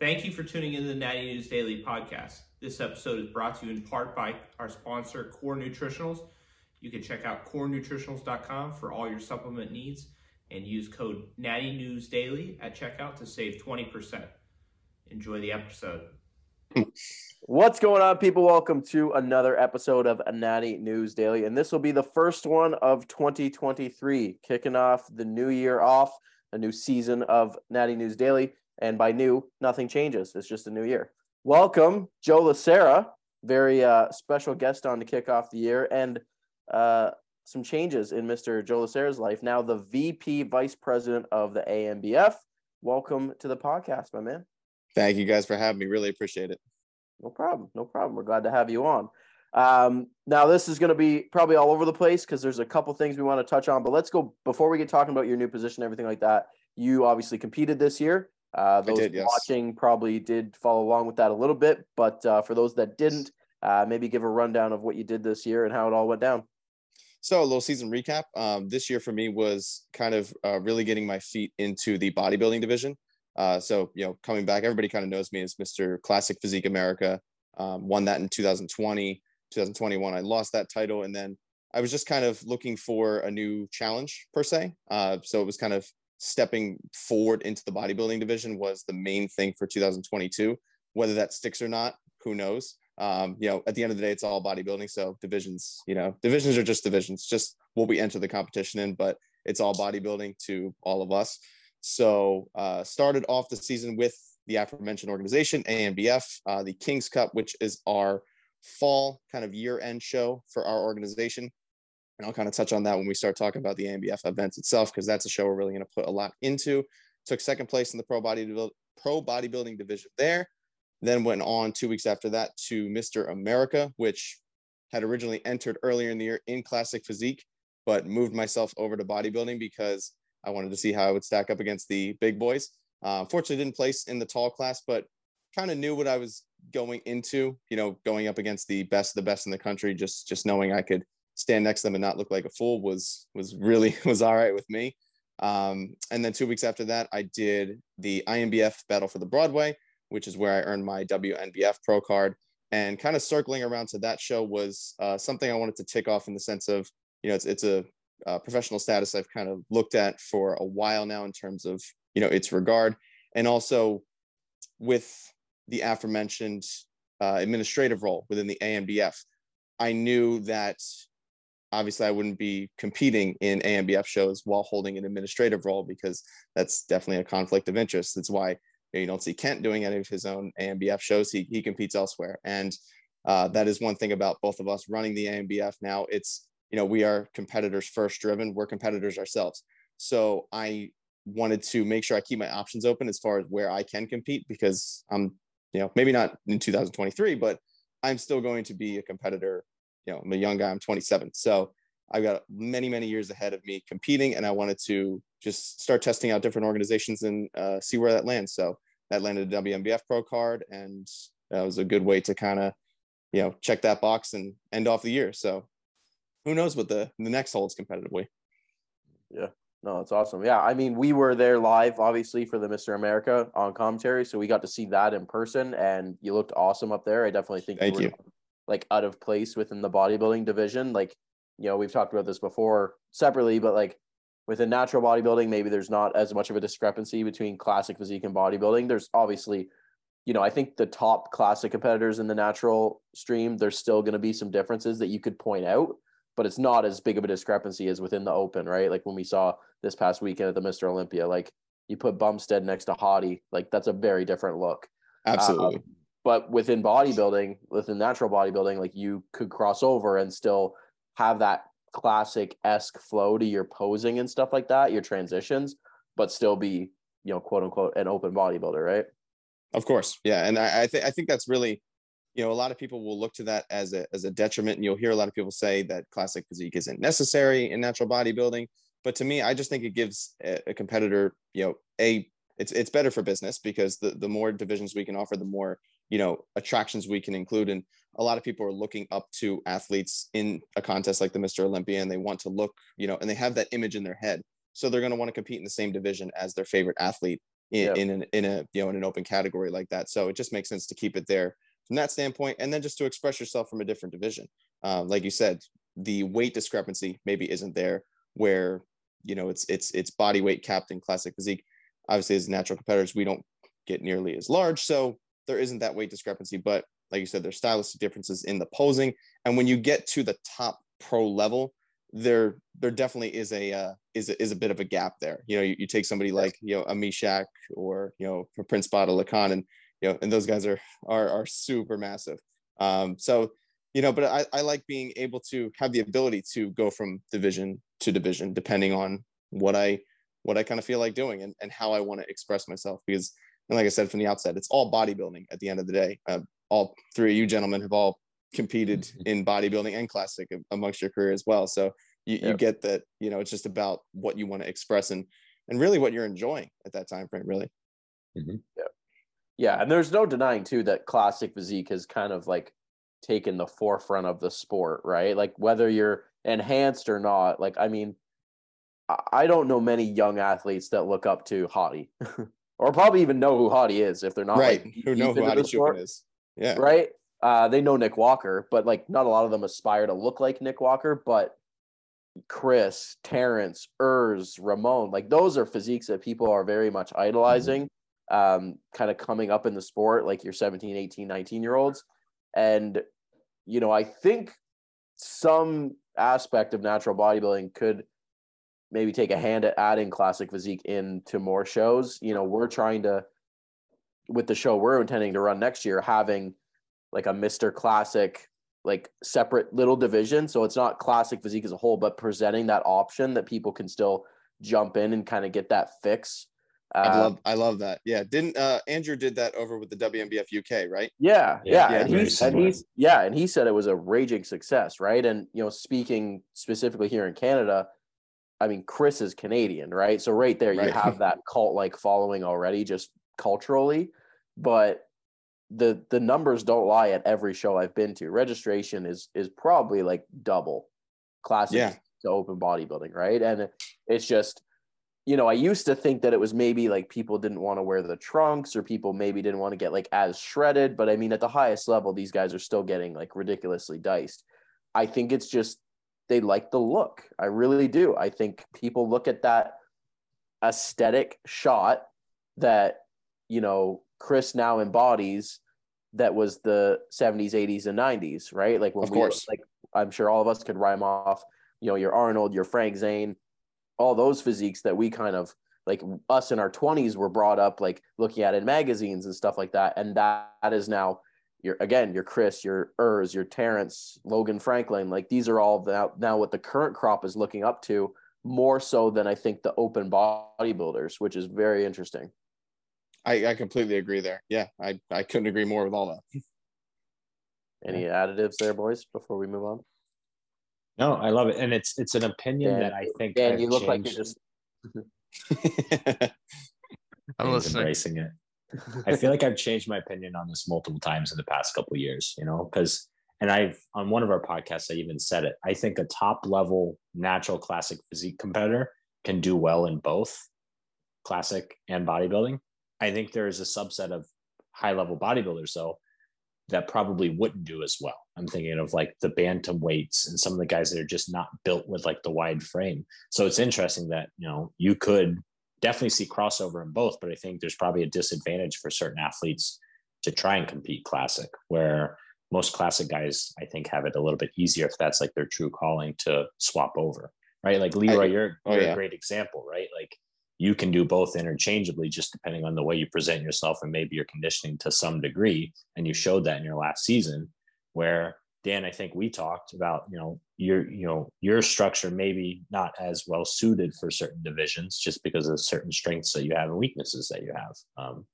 Thank you for tuning in to the Natty News Daily podcast. This episode is brought to you in part by our sponsor, Core Nutritionals. You can check out corenutritionals.com for all your supplement needs and use code Natty News Daily at checkout to save 20%. Enjoy the episode. What's going on, people? Welcome to another episode of Natty News Daily. And this will be the first one of 2023, kicking off the new year off, a new season of Natty News Daily. And by new, nothing changes. It's just a new year. Welcome, Joe Lacerra, very uh, special guest on to kick off the year, and uh, some changes in Mr. Joe Lacerra's life. Now, the VP Vice President of the ANBF. Welcome to the podcast, my man. Thank you guys for having me. Really appreciate it. No problem. No problem. We're glad to have you on. Um, now, this is going to be probably all over the place because there's a couple things we want to touch on. But let's go before we get talking about your new position, everything like that. You obviously competed this year. Uh, those did, yes. watching probably did follow along with that a little bit, but uh, for those that didn't, uh, maybe give a rundown of what you did this year and how it all went down. So a little season recap. Um, this year for me was kind of uh, really getting my feet into the bodybuilding division. Uh, so you know, coming back, everybody kind of knows me as Mr. Classic Physique America. Um, won that in 2020, 2021. I lost that title, and then I was just kind of looking for a new challenge per se. Uh, so it was kind of stepping forward into the bodybuilding division was the main thing for 2022. Whether that sticks or not, who knows? Um, you know, at the end of the day, it's all bodybuilding. So divisions, you know, divisions are just divisions, just what we enter the competition in, but it's all bodybuilding to all of us. So uh, started off the season with the aforementioned organization, ANBF, uh, the King's Cup, which is our fall kind of year end show for our organization and I'll kind of touch on that when we start talking about the ANBF events itself, because that's a show we're really going to put a lot into. Took second place in the pro body pro bodybuilding division there, then went on two weeks after that to Mr. America, which had originally entered earlier in the year in classic physique, but moved myself over to bodybuilding because I wanted to see how I would stack up against the big boys. Uh, unfortunately, didn't place in the tall class, but kind of knew what I was going into. You know, going up against the best of the best in the country, just just knowing I could stand next to them and not look like a fool was was really was all right with me. Um, and then two weeks after that, I did the INBF Battle for the Broadway, which is where I earned my WNBF Pro card. And kind of circling around to that show was uh, something I wanted to tick off in the sense of, you know, it's it's a uh, professional status I've kind of looked at for a while now in terms of you know its regard, and also with the aforementioned uh, administrative role within the ANBF, I knew that obviously I wouldn't be competing in ANBF shows while holding an administrative role because that's definitely a conflict of interest. That's why you don't see Kent doing any of his own ANBF shows. He, he competes elsewhere. And uh, that is one thing about both of us running the ANBF now. It's, you know, we are competitors first driven. We're competitors ourselves. So I wanted to make sure I keep my options open as far as where I can compete because I'm, you know, maybe not in 2023, but I'm still going to be a competitor you know, I'm a young guy, I'm 27. So I've got many, many years ahead of me competing, and I wanted to just start testing out different organizations and uh, see where that lands. So that landed a WNBF Pro card, and that was a good way to kind of, you know, check that box and end off the year. So who knows what the the next holds competitively. Yeah, no, it's awesome. Yeah, I mean, we were there live, obviously, for the Mr. America on commentary, so we got to see that in person, and you looked awesome up there. I definitely think thank you, you like out of place within the bodybuilding division. Like, you know, we've talked about this before separately, but like within natural bodybuilding, maybe there's not as much of a discrepancy between classic physique and bodybuilding. There's obviously, you know, I think the top classic competitors in the natural stream, there's still going to be some differences that you could point out, but it's not as big of a discrepancy as within the open, right? Like when we saw this past weekend at the Mr. Olympia, like you put Bumstead next to Hadi, like that's a very different look. Absolutely. Um, but within bodybuilding within natural bodybuilding like you could cross over and still have that classic esque flow to your posing and stuff like that your transitions but still be you know quote unquote an open bodybuilder right? Of course. Yeah and i i, th- I think that's really you know a lot of people will look to that as a as a detriment and you'll hear a lot of people say that classic physique isn't necessary in natural bodybuilding but to me i just think it gives a, a competitor you know a it's it's better for business because the the more divisions we can offer the more you know attractions we can include and a lot of people are looking up to athletes in a contest like the mr olympia and they want to look you know and they have that image in their head so they're going to want to compete in the same division as their favorite athlete in, in an in a you know in an open category like that. So it just makes sense to keep it there from that standpoint, and then just to express yourself from a different division. Um, like you said, the weight discrepancy maybe isn't there where you know it's it's it's body weight capped in classic physique. Obviously, as natural competitors, we don't get nearly as large, so there isn't that weight discrepancy. But like you said, there's stylistic differences in the posing, and when you get to the top pro level, there there definitely is a uh, is a, is a bit of a gap there. You know, you, you take somebody like you know a Meshach or you know Prince Bada and you know, and those guys are are are super massive. Um, so you know, but I, I like being able to have the ability to go from division to division depending on what I what I kind of feel like doing and, and how I want to express myself because and like I said from the outset, it's all bodybuilding at the end of the day. Uh, all three of you gentlemen have all competed Mm-hmm. in bodybuilding and classic amongst your career as well. So you, you get that, you know, it's just about what you want to express and and really what you're enjoying at that time frame, really. Yeah, Yeah. and there's no denying too that classic physique has kind of like taken the forefront of the sport, right? Like whether you're enhanced or not, like I mean, I- I don't know many young athletes that look up to Hadi, or probably even know who Hadi is if they're not right. like Who know who sport, Choopan is. Yeah. right? Uh, they know Nick Walker, but like not a lot of them aspire to look like Nick Walker, but Chris, Terrence, Urs, Ramon, like those are physiques that people are very much idolizing, um, kind of coming up in the sport, like your 17, 18, 19 year olds. And, you know, I think some aspect of natural bodybuilding could maybe take a hand at adding classic physique into more shows. You know, we're trying to, with the show we're intending to run next year, having like a Mr. Classic like separate little division. So it's not classic physique as a whole, but presenting that option that people can still jump in and kind of get that fix. I Uh, love I love that. Yeah. Didn't uh Andrew did that over with the WNBF UK, right? yeah, yeah, Yeah, yeah, and very he's and he's yeah, and he said it was a raging success, right? And you know, speaking specifically here in Canada, I mean, Chris is Canadian, right? So right there, you have that cult like following already, just culturally. But the the numbers don't lie at every show I've been to. Registration is is probably like double classic Yeah. to open bodybuilding, right? And it's just, you know, I used to think that it was maybe like people didn't want to wear the trunks or people maybe didn't want to get like as shredded, but I mean at the highest level these guys are still getting like ridiculously diced. I think it's just they like the look. I really do. I think people look at that aesthetic shot that, you know, Chris now embodies that was the 70s, 80s, and 90s, right? Like when Of we course. like I'm sure all of us could rhyme off, you know, your Arnold, your Frank Zane, all those physiques that we kind of like us in our 20s were brought up like looking at in magazines and stuff like that. And that, that is now your again, your Chris, your Urs, your Terrence, Logan Franklin, like these are all now, now what the current crop is looking up to more so than I think the open bodybuilders, which is very interesting. I, I completely agree there. Yeah, I, I couldn't agree more with all that. Any additives there, boys, before we move on? No, I love it, and it's it's an opinion Dan, that I think Dan, I've you look like you're just I'm listening. Embracing it. I feel like I've changed my opinion on this multiple times in the past couple years, you know, because and I've on one of our podcasts I even said it. I think a top level natural classic physique competitor can do well in both classic and bodybuilding. I think there is a subset of high level bodybuilders though that probably wouldn't do as well. I'm thinking of like the bantam weights and some of the guys that are just not built with like the wide frame. So it's interesting that, you know, you could definitely see crossover in both, but I think there's probably a disadvantage for certain athletes to try and compete classic, where most classic guys, I think, have it a little bit easier if that's like their true calling to swap over, right? Like Leroy, you're, oh, you're yeah. a great example, right? Like you can do both interchangeably just depending on the way you present yourself and maybe your conditioning to some degree. And you showed that in your last season where Dan, I think we talked about, you know, your, you know, your structure maybe not as well suited for certain divisions just because of certain strengths that you have and weaknesses that you have. Um,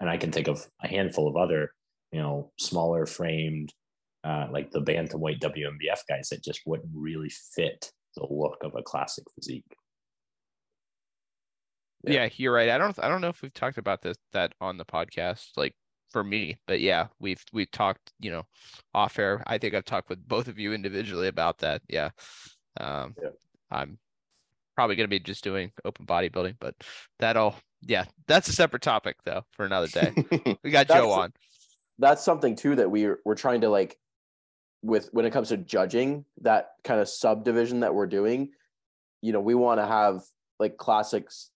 and I can think of a handful of other, you know, smaller framed, uh, like the bantamweight WNBF guys that just wouldn't really fit the look of a classic physique. Yeah. Yeah, you're right. I don't I don't know if we've talked about this that on the podcast, like for me, but yeah, we've we've talked, you know, off air. I think I've talked with both of you individually about that. Yeah. Um Yeah. I'm probably gonna be just doing open bodybuilding, but that'll yeah, that's a separate topic though for another day. We got Joe on. that's something too that we're we're trying to like with when it comes to judging that kind of subdivision that we're doing you know we want to have like classics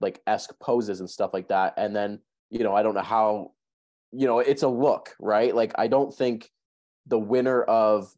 like esque poses and stuff like that and then you know i don't know how you know it's a look right? Like i don't think the winner of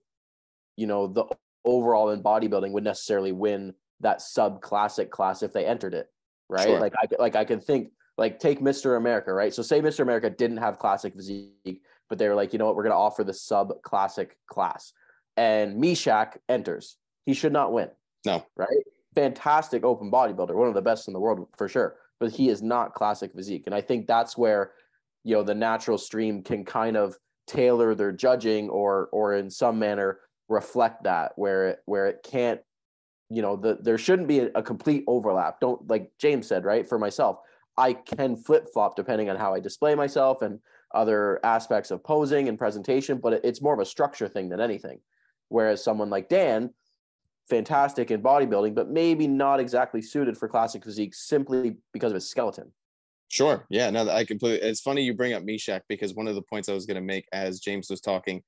you know the overall in bodybuilding would necessarily win that sub classic class if they entered it right? Sure. like i like i can think like take mr america right? So say mr america didn't have classic physique but they were like you know what? We're going to offer the sub classic class. And meshach enters. He should not win. No. right? Fantastic open bodybuilder one of the best in the world for sure but he is not classic physique. And i think that's where you know the natural stream can kind of tailor their judging or or in some manner reflect that where it where it can't you know the there shouldn't be a, a complete overlap. Don't like james said right for myself i can flip flop depending on how i display myself and other aspects of posing and presentation but it, it's more of a structure thing than anything. Whereas someone like dan fantastic in bodybuilding but maybe not exactly suited for classic physique simply because of his skeleton Sure. Yeah. No, I completely. It's funny you bring up Meshach because one of the points I was going to make as James was talking,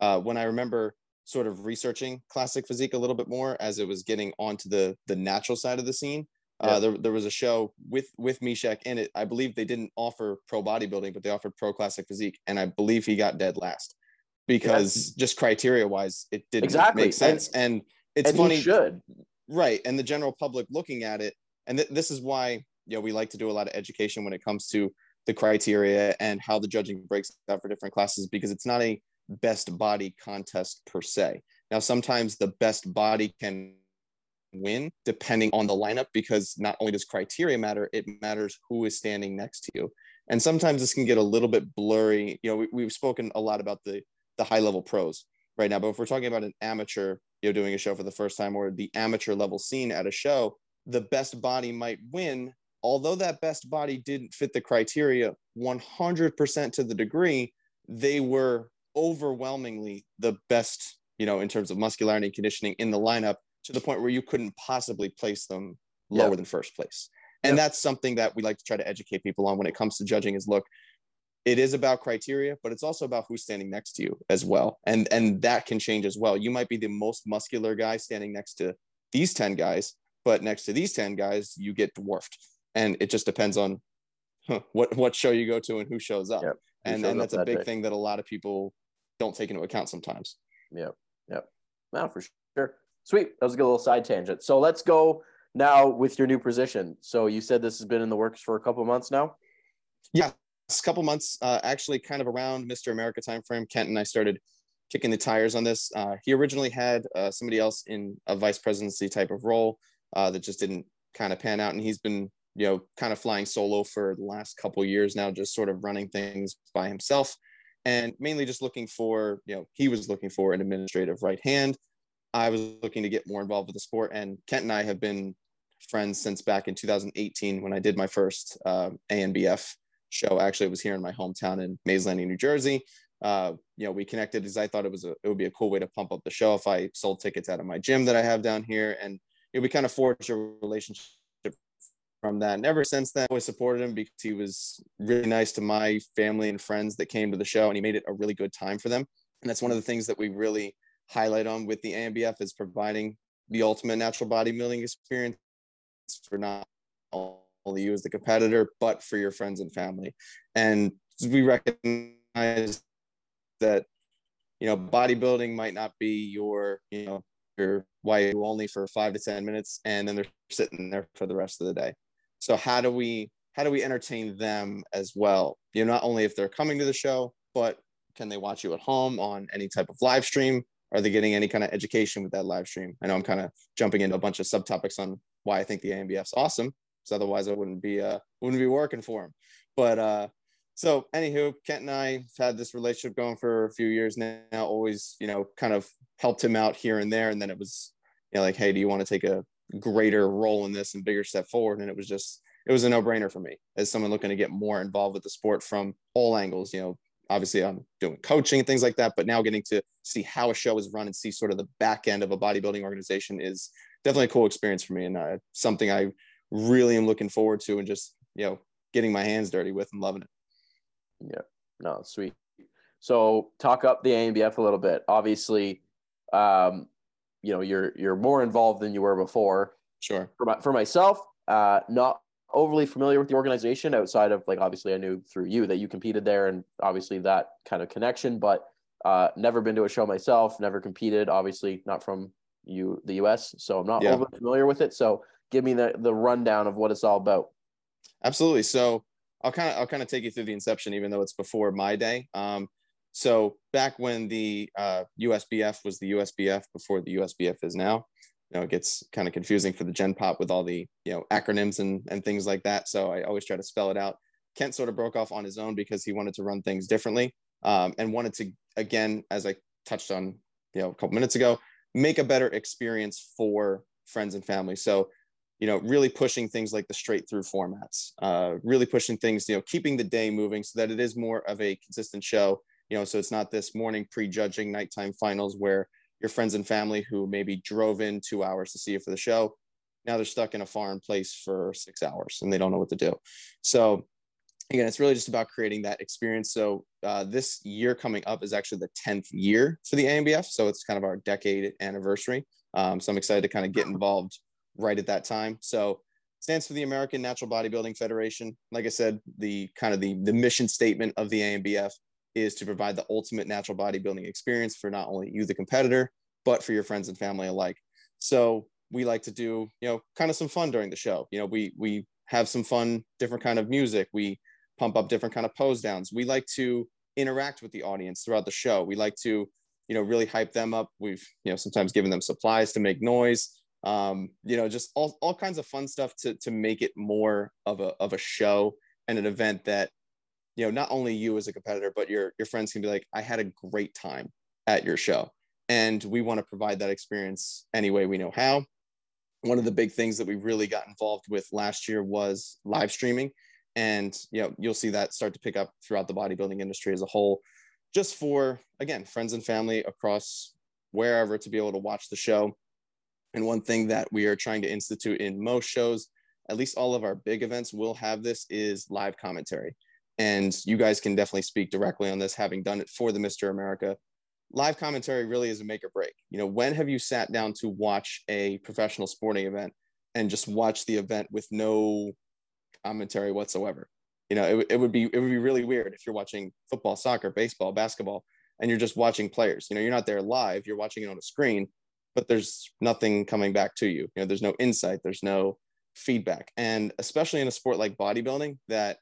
uh, when I remember sort of researching classic physique a little bit more as it was getting onto the the natural side of the scene. Yeah. Uh, there, there was a show with with Meshach in it. I believe they didn't offer pro bodybuilding, but they offered pro classic physique, and I believe he got dead last because just criteria wise, it didn't Exactly. make sense. And, it's and funny, should right and the general public looking at it and th- this is why you know we like to do a lot of education when it comes to the criteria and how the judging breaks out for different classes because it's not a best body contest per se. Now sometimes the best body can win depending on the lineup because not only does criteria matter it matters who is standing next to you. And sometimes this can get a little bit blurry. You know we, we've spoken a lot about the the high level pros right now but if we're talking about an amateur you know doing a show for the first time or the amateur level scene at a show the best body might win although that best body didn't fit the criteria 100% to the degree they were overwhelmingly the best you know in terms of muscularity and conditioning in the lineup to the point where you couldn't possibly place them lower Yeah. than first place. And that's something that we like to try to educate people on when it comes to judging is look it is about criteria but it's also about who's standing next to you as well. And and that can change as well. You might be the most muscular guy standing next to these 10 guys but next to these 10 guys you get dwarfed and it just depends on huh, what what show you go to and who shows up Yep. Who and shows and up that's a big thing that a lot of people don't take into account sometimes Yep. Yep. Now for sure. Sweet. That was a good little side tangent. So let's go now with your new position. So you said this has been in the works for a couple of months now. last couple months, uh, actually kind of around Mr. America timeframe, Kent and I started kicking the tires on this. Uh, he originally had uh, somebody else in a vice presidency type of role uh, that just didn't kind of pan out, and he's been you know kind of flying solo for the last couple years now, just sort of running things by himself, and mainly just looking for you know he was looking for an administrative right hand. I was looking to get more involved with the sport, and Kent and I have been friends since back in 2018 when I did my first uh, ANBF show. Actually, it was here in my hometown in Mays Landing, New Jersey. Uh, you know, we connected because I thought it was a it would be a cool way to pump up the show if I sold tickets out of my gym that I have down here, and you know, we kind of forged a relationship from that. And ever since then, I always supported him because he was really nice to my family and friends that came to the show, and he made it a really good time for them. And that's one of the things that we really highlight on with the ANBF is providing the ultimate natural bodybuilding experience for not only you as the competitor, but for your friends and family. And we recognize that, you know, bodybuilding might not be your, you know, your why you only for five to 10 minutes and then they're sitting there for the rest of the day. So how do we how do we entertain them as well? You know, not only if they're coming to the show, but can they watch you at home on any type of live stream? Are they getting any kind of education with that live stream? I know I'm kind of jumping into a bunch of subtopics on why I think the ANBF's awesome, because otherwise I wouldn't be uh wouldn't be working for them. But uh so anywho, Kent and I have had this relationship going for a few years now, always, you know, kind of helped him out here and there. And then it was, you know, like, hey, do you want to take a greater role in this and bigger step forward? And it was just, it was a no-brainer for me as someone looking to get more involved with the sport from all angles. You know, obviously I'm doing coaching and things like that, but now getting to see how a show is run and see sort of the back end of a bodybuilding organization is definitely a cool experience for me and uh, something I really am looking forward to and just you know getting my hands dirty with and loving it. Yeah, no, sweet. So talk up the ANBF a little bit. Obviously, um, you know you're you're more involved than you were before. Sure. For, my, for myself, uh, not overly familiar with the organization outside of like obviously I knew through you that you competed there and obviously that kind of connection, but uh, never been to a show myself, never competed. Obviously, not from you the US, so I'm not Yeah. overly familiar with it. So give me the the rundown of what it's all about. Absolutely. So I'll kind of I'll kind of take you through the inception, even though it's before my day. Um, so back when the uh, USBF was the USBF before the USBF is now, you know, it gets kind of confusing for the Gen Pop with all the you know acronyms and and things like that. So I always try to spell it out. Kent sort of broke off on his own because he wanted to run things differently um, and wanted to again, as I touched on, you know, a couple minutes ago, make a better experience for friends and family. So you know, really pushing things like the straight through formats, uh, really pushing things, you know, keeping the day moving so that it is more of a consistent show, you know, so it's not this morning prejudging nighttime finals where your friends and family who maybe drove in two hours to see you for the show, now they're stuck in a foreign place for six hours and they don't know what to do. So again, it's really just about creating that experience. So uh, this year coming up is actually the 10th year for the ANBF. So it's kind of our decade anniversary. Um, so I'm excited to kind of get involved right at that time. So stands for the American Natural Bodybuilding Federation. Like I said, the kind of the, the mission statement of the ANBF is to provide the ultimate natural bodybuilding experience for not only you, the competitor, but for your friends and family alike. So we like to do, you know, kind of some fun during the show. You know, we we have some fun, different kind of music. We pump up different kind of pose downs. We like to interact with the audience throughout the show. We like to, you know, really hype them up. We've, you know, sometimes given them supplies to make noise um, you know, just all, all kinds of fun stuff to, to make it more of a, of a show and an event that, you know, not only you as a competitor, but your, your friends can be like, I had a great time at your show. And we want to provide that experience any way we know how. One of the big things that we really got involved with last year was live streaming. And, you know, you'll see that start to pick up throughout the bodybuilding industry as a whole, just for, again, friends and family across wherever to be able to watch the show and one thing that we are trying to institute in most shows, at least all of our big events will have this, is live commentary. And you guys can definitely speak directly on this, having done it for the Mr. America. Live commentary really is a make or break. You know, when have you sat down to watch a professional sporting event and just watch the event with no commentary whatsoever? You know, it, it would be it would be really weird if you're watching football, soccer, baseball, basketball, and you're just watching players. You know, you're not there live, you're watching it on a screen but there's nothing coming back to you. You know, there's no insight, there's no feedback. And especially in a sport like bodybuilding that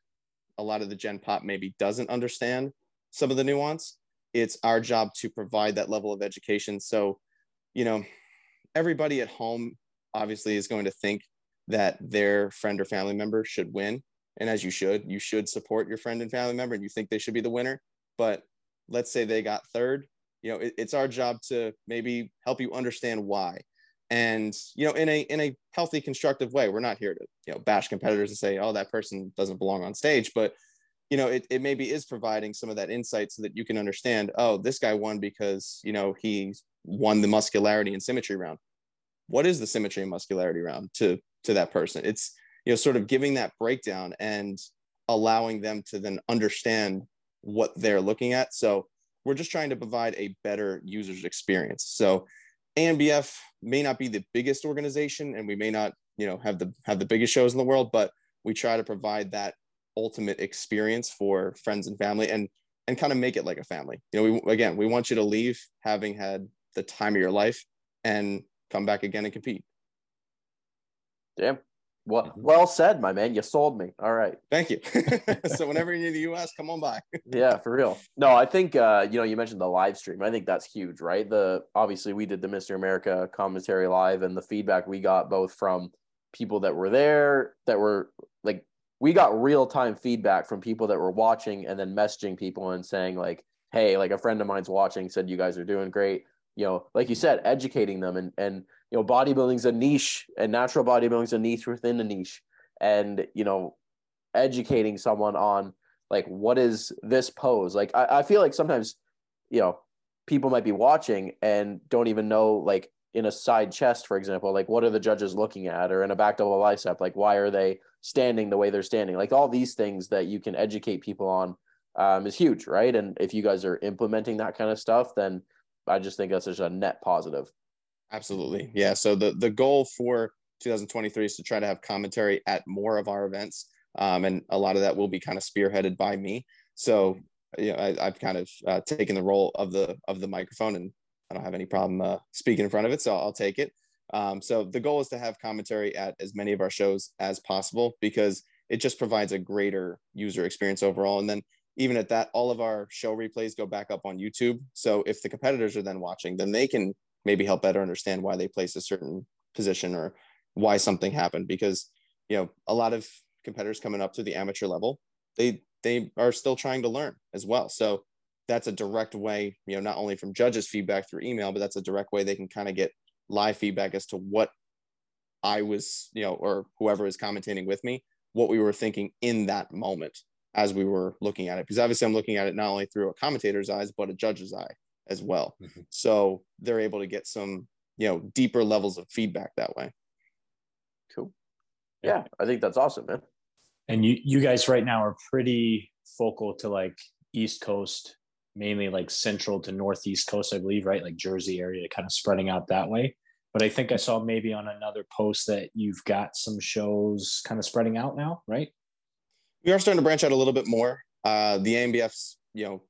a lot of the gen pop maybe doesn't understand some of the nuance, it's our job to provide that level of education. So, you know, everybody at home obviously is going to think that their friend or family member should win. And as you should, you should support your friend and family member and you think they should be the winner. But let's say they got third you know it, it's our job to maybe help you understand why and you know in a in a healthy constructive way we're not here to you know bash competitors and say oh that person doesn't belong on stage but you know it, it maybe is providing some of that insight so that you can understand oh this guy won because you know he won the muscularity and symmetry round. What is the symmetry and muscularity round to to that person? It's you know sort of giving that breakdown and allowing them to then understand what they're looking at. So we're just trying to provide a better user's experience. So ANBF may not be the biggest organization and we may not, you know, have the have the biggest shows in the world, but we try to provide that ultimate experience for friends and family and and kind of make it like a family. You know, we again, we want you to leave having had the time of your life and come back again and compete. Damn. Well, well said, my man. You sold me. All right. Thank you. so whenever you're in the US, come on by. yeah, for real. No, I think uh, you know, you mentioned the live stream. I think that's huge, right? The obviously we did the Mr. America commentary live and the feedback we got both from people that were there that were like we got real-time feedback from people that were watching and then messaging people and saying like, "Hey, like a friend of mine's watching said you guys are doing great." You know, like you said, educating them and and you know, bodybuilding's a niche and natural bodybuilding's a niche within a niche. And, you know, educating someone on like what is this pose? Like I, I feel like sometimes, you know, people might be watching and don't even know like in a side chest, for example, like what are the judges looking at or in a back double bicep? Like why are they standing the way they're standing. Like all these things that you can educate people on um, is huge, right? And if you guys are implementing that kind of stuff, then I just think that's just a net positive. Absolutely. Yeah. So the, the goal for 2023 is to try to have commentary at more of our events. Um, and a lot of that will be kind of spearheaded by me. So, you know, I, have kind of uh, taken the role of the, of the microphone and I don't have any problem uh, speaking in front of it. So I'll take it. Um, so the goal is to have commentary at as many of our shows as possible because it just provides a greater user experience overall. And then even at that, all of our show replays go back up on YouTube. So if the competitors are then watching, then they can maybe help better understand why they place a certain position or why something happened. Because you know, a lot of competitors coming up to the amateur level, they they are still trying to learn as well. So that's a direct way, you know, not only from judges' feedback through email, but that's a direct way they can kind of get live feedback as to what I was, you know, or whoever is commentating with me, what we were thinking in that moment as we were looking at it. Because obviously, I'm looking at it not only through a commentator's eyes, but a judge's eye as well. Mm-hmm. So they're able to get some, you know, deeper levels of feedback that way. Cool. Yeah, I think that's awesome, man. And you, you guys right now are pretty focal to like East Coast, mainly like central to northeast coast, I believe, right? Like Jersey area, kind of spreading out that way. But I think I saw maybe on another post that you've got some shows kind of spreading out now, right? We are starting to branch out a little bit more. Uh, the ANBF's, you know,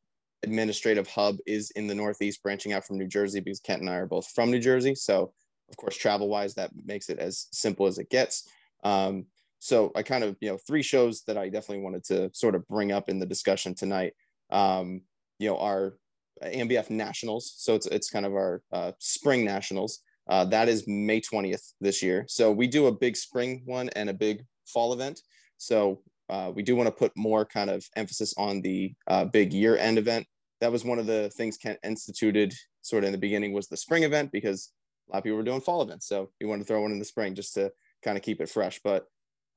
administrative hub is in the Northeast, branching out from New Jersey because Kent and I are both from New Jersey. So, of course, travel wise, that makes it as simple as it gets. Um, so, I kind of, you know, three shows that I definitely wanted to sort of bring up in the discussion tonight. Um, you know, our ANBF Nationals. So it's it's kind of our uh, spring nationals. Uh, that is May 20th this year. So we do a big spring one and a big fall event. So uh, we do want to put more kind of emphasis on the uh, big year end event. That was one of the things Kent instituted sort of in the beginning was the spring event because a lot of people were doing fall events. So we wanted to throw one in the spring just to kind of keep it fresh. But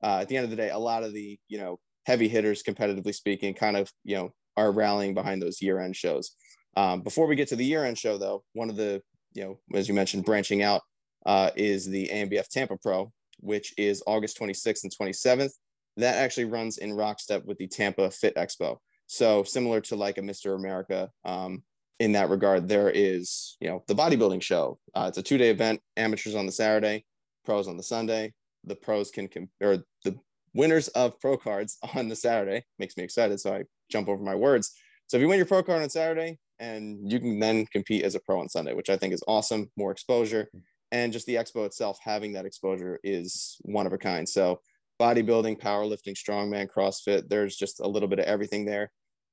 uh, at the end of the day, a lot of the, you know, heavy hitters, competitively speaking, kind of, you know, are rallying behind those year end shows. Um, before we get to the year end show, though, one of the, you know, as you mentioned, branching out uh, is the ANBF Tampa Pro, which is August 26th and 27th that actually runs in rockstep with the Tampa Fit Expo. So similar to like a Mr. America, um, in that regard, there is you know the bodybuilding show. Uh, it's a two day event. Amateurs on the Saturday, pros on the Sunday. The pros can com- or the winners of pro cards on the Saturday makes me excited. So I jump over my words. So if you win your pro card on Saturday, and you can then compete as a pro on Sunday, which I think is awesome. More exposure, and just the expo itself having that exposure is one of a kind. So bodybuilding, powerlifting, strongman, CrossFit. There's just a little bit of everything there.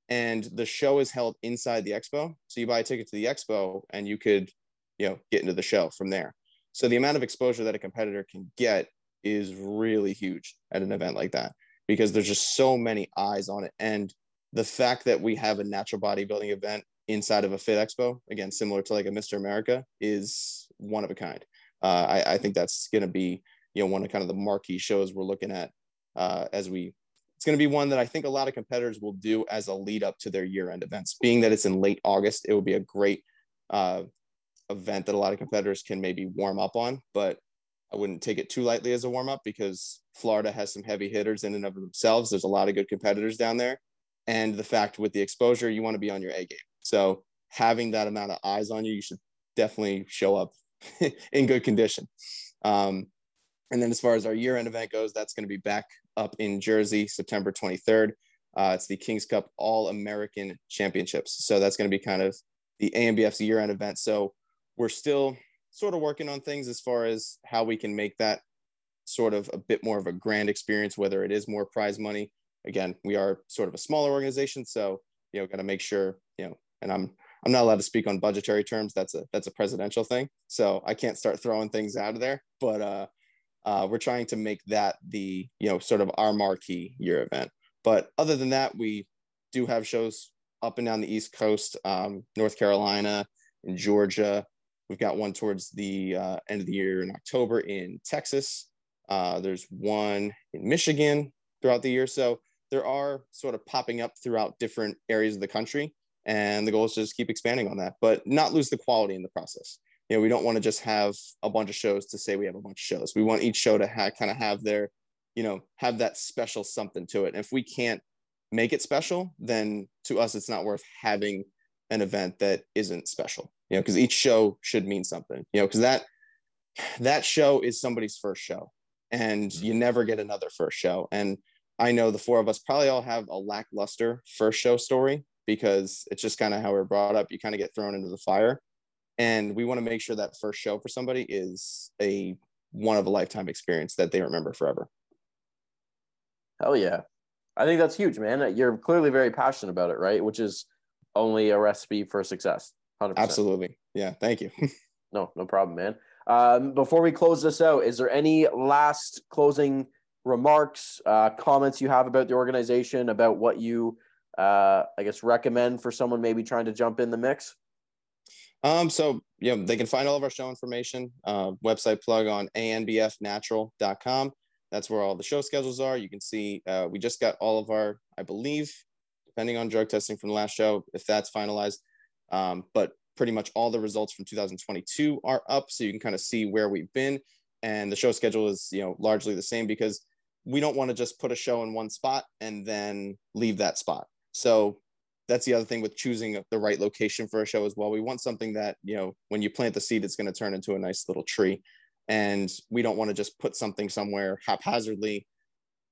And the show is held inside the expo. So you buy a ticket to the expo and you could, you know, get into the show from there. So the amount of exposure that a competitor can get is really huge at an event like that because there's just so many eyes on it. And the fact that we have a natural bodybuilding event inside of a fit expo, again, similar to like a Mr. America, is one of a kind. Uh, I, I think that's going to be you know one of kind of the marquee shows we're looking at uh, as we it's going to be one that I think a lot of competitors will do as a lead up to their year end events. Being that it's in late August, it will be a great uh, event that a lot of competitors can maybe warm up on. But I wouldn't take it too lightly as a warm up because Florida has some heavy hitters in and of themselves. There's a lot of good competitors down there. And the fact with the exposure, you want to be on your A game. So having that amount of eyes on you, you should definitely show up in good condition. Um, and then as far as our year end event goes, that's going to be back up in Jersey, September 23rd. Uh, it's the Kings Cup All American Championships. So that's going to be kind of the ANBF's year end event. So we're still sort of working on things as far as how we can make that sort of a bit more of a grand experience, whether it is more prize money. Again, we are sort of a smaller organization. So, you know, got to make sure, you know, and I'm, I'm not allowed to speak on budgetary terms. That's a, that's a presidential thing. So I can't start throwing things out of there, but, uh, uh, we're trying to make that the you know sort of our marquee year event. But other than that we do have shows up and down the east coast um, north carolina and georgia. We've got one towards the uh, end of the year in october in texas. Uh, there's one in michigan throughout the year. So there are sort of popping up throughout different areas of the country and the goal is to just keep expanding on that but not lose the quality in the process you know, we don't want to just have a bunch of shows to say we have a bunch of shows. We want each show to ha- kind of have their you know, have that special something to it. And if we can't make it special, then to us, it's not worth having an event that isn't special, you know, because each show should mean something, you know, because that, that show is somebody's first show and mm-hmm. you never get another first show. And I know the four of us probably all have a lackluster first show story because it's just kind of how we're brought up. You kind of get thrown into the fire. And we want to make sure that first show for somebody is a one of a lifetime experience that they remember forever. Hell yeah. I think that's huge, man. You're clearly very passionate about it, right? Which is only a recipe for success. 100%. Absolutely. Yeah. Thank you. no, no problem, man. Um, before we close this out, is there any last closing remarks, uh, comments you have about the organization, about what you, uh, I guess, recommend for someone maybe trying to jump in the mix? Um, so yeah, they can find all of our show information, uh, website plug on anbfnatural.com. That's where all the show schedules are. You can see uh, we just got all of our, I believe, depending on drug testing from the last show, if that's finalized. Um, but pretty much all the results from 2022 are up, so you can kind of see where we've been. And the show schedule is, you know, largely the same because we don't want to just put a show in one spot and then leave that spot. So that's the other thing with choosing the right location for a show as well. We want something that, you know, when you plant the seed, it's going to turn into a nice little tree. And we don't want to just put something somewhere haphazardly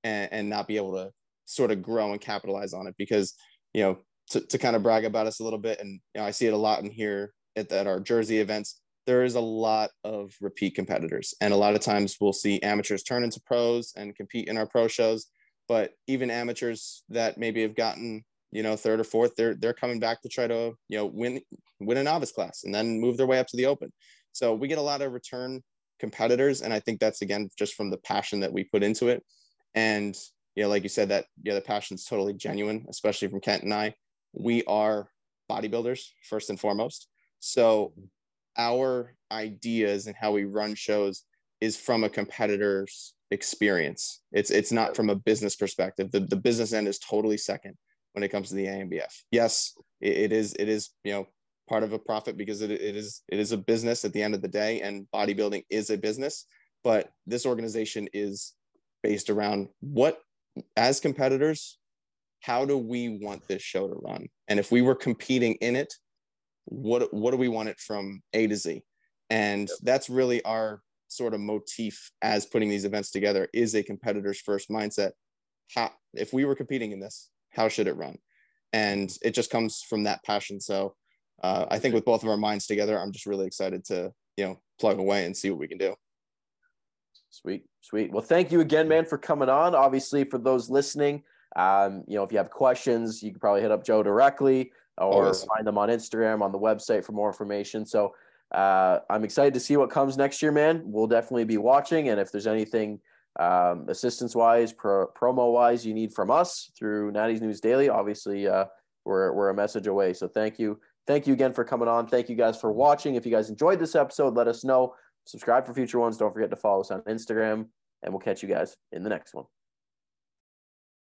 and, and not be able to sort of grow and capitalize on it because, you know, to, to kind of brag about us a little bit. And you know, I see it a lot in here at, at our Jersey events. There is a lot of repeat competitors. And a lot of times we'll see amateurs turn into pros and compete in our pro shows. But even amateurs that maybe have gotten you know third or fourth they're they're coming back to try to you know win win a novice class and then move their way up to the open. So we get a lot of return competitors and i think that's again just from the passion that we put into it. And yeah like you said that yeah the passion is totally genuine especially from kent and i. We are bodybuilders first and foremost. So our ideas and how we run shows is from a competitor's experience. It's it's not from a business perspective. The, the business end is totally second when it comes to the ANBF. Yes, it, it is it is you know part of a profit because it, it is it is a business at the end of the day, and bodybuilding is a business. But this organization is based around what, as competitors, how do we want this show to run? And if we were competing in it, what what do we want it from A to Z? And that's really our sort of motif as putting these events together is a competitor's first mindset. How, if we were competing in this, how should it run? And it just comes from that passion. So uh, i think with both of our minds together i'm just really excited to you know plug away and see what we can do. Sweet sweet. Well thank you again man for coming on. Obviously for those listening um, you know if you have questions you can probably hit up joe directly or Always. find them on instagram on the website for more information. So uh, i'm excited to see what comes next year man. We'll definitely be watching. And if there's anything um, assistance wise, pro- promo wise, you need from us through Natty's News Daily. Obviously, uh, we're, we're a message away. So thank you. Thank you again for coming on. Thank you guys for watching. If you guys enjoyed this episode, let us know. Subscribe for future ones. Don't forget to follow us on Instagram, and we'll catch you guys in the next one.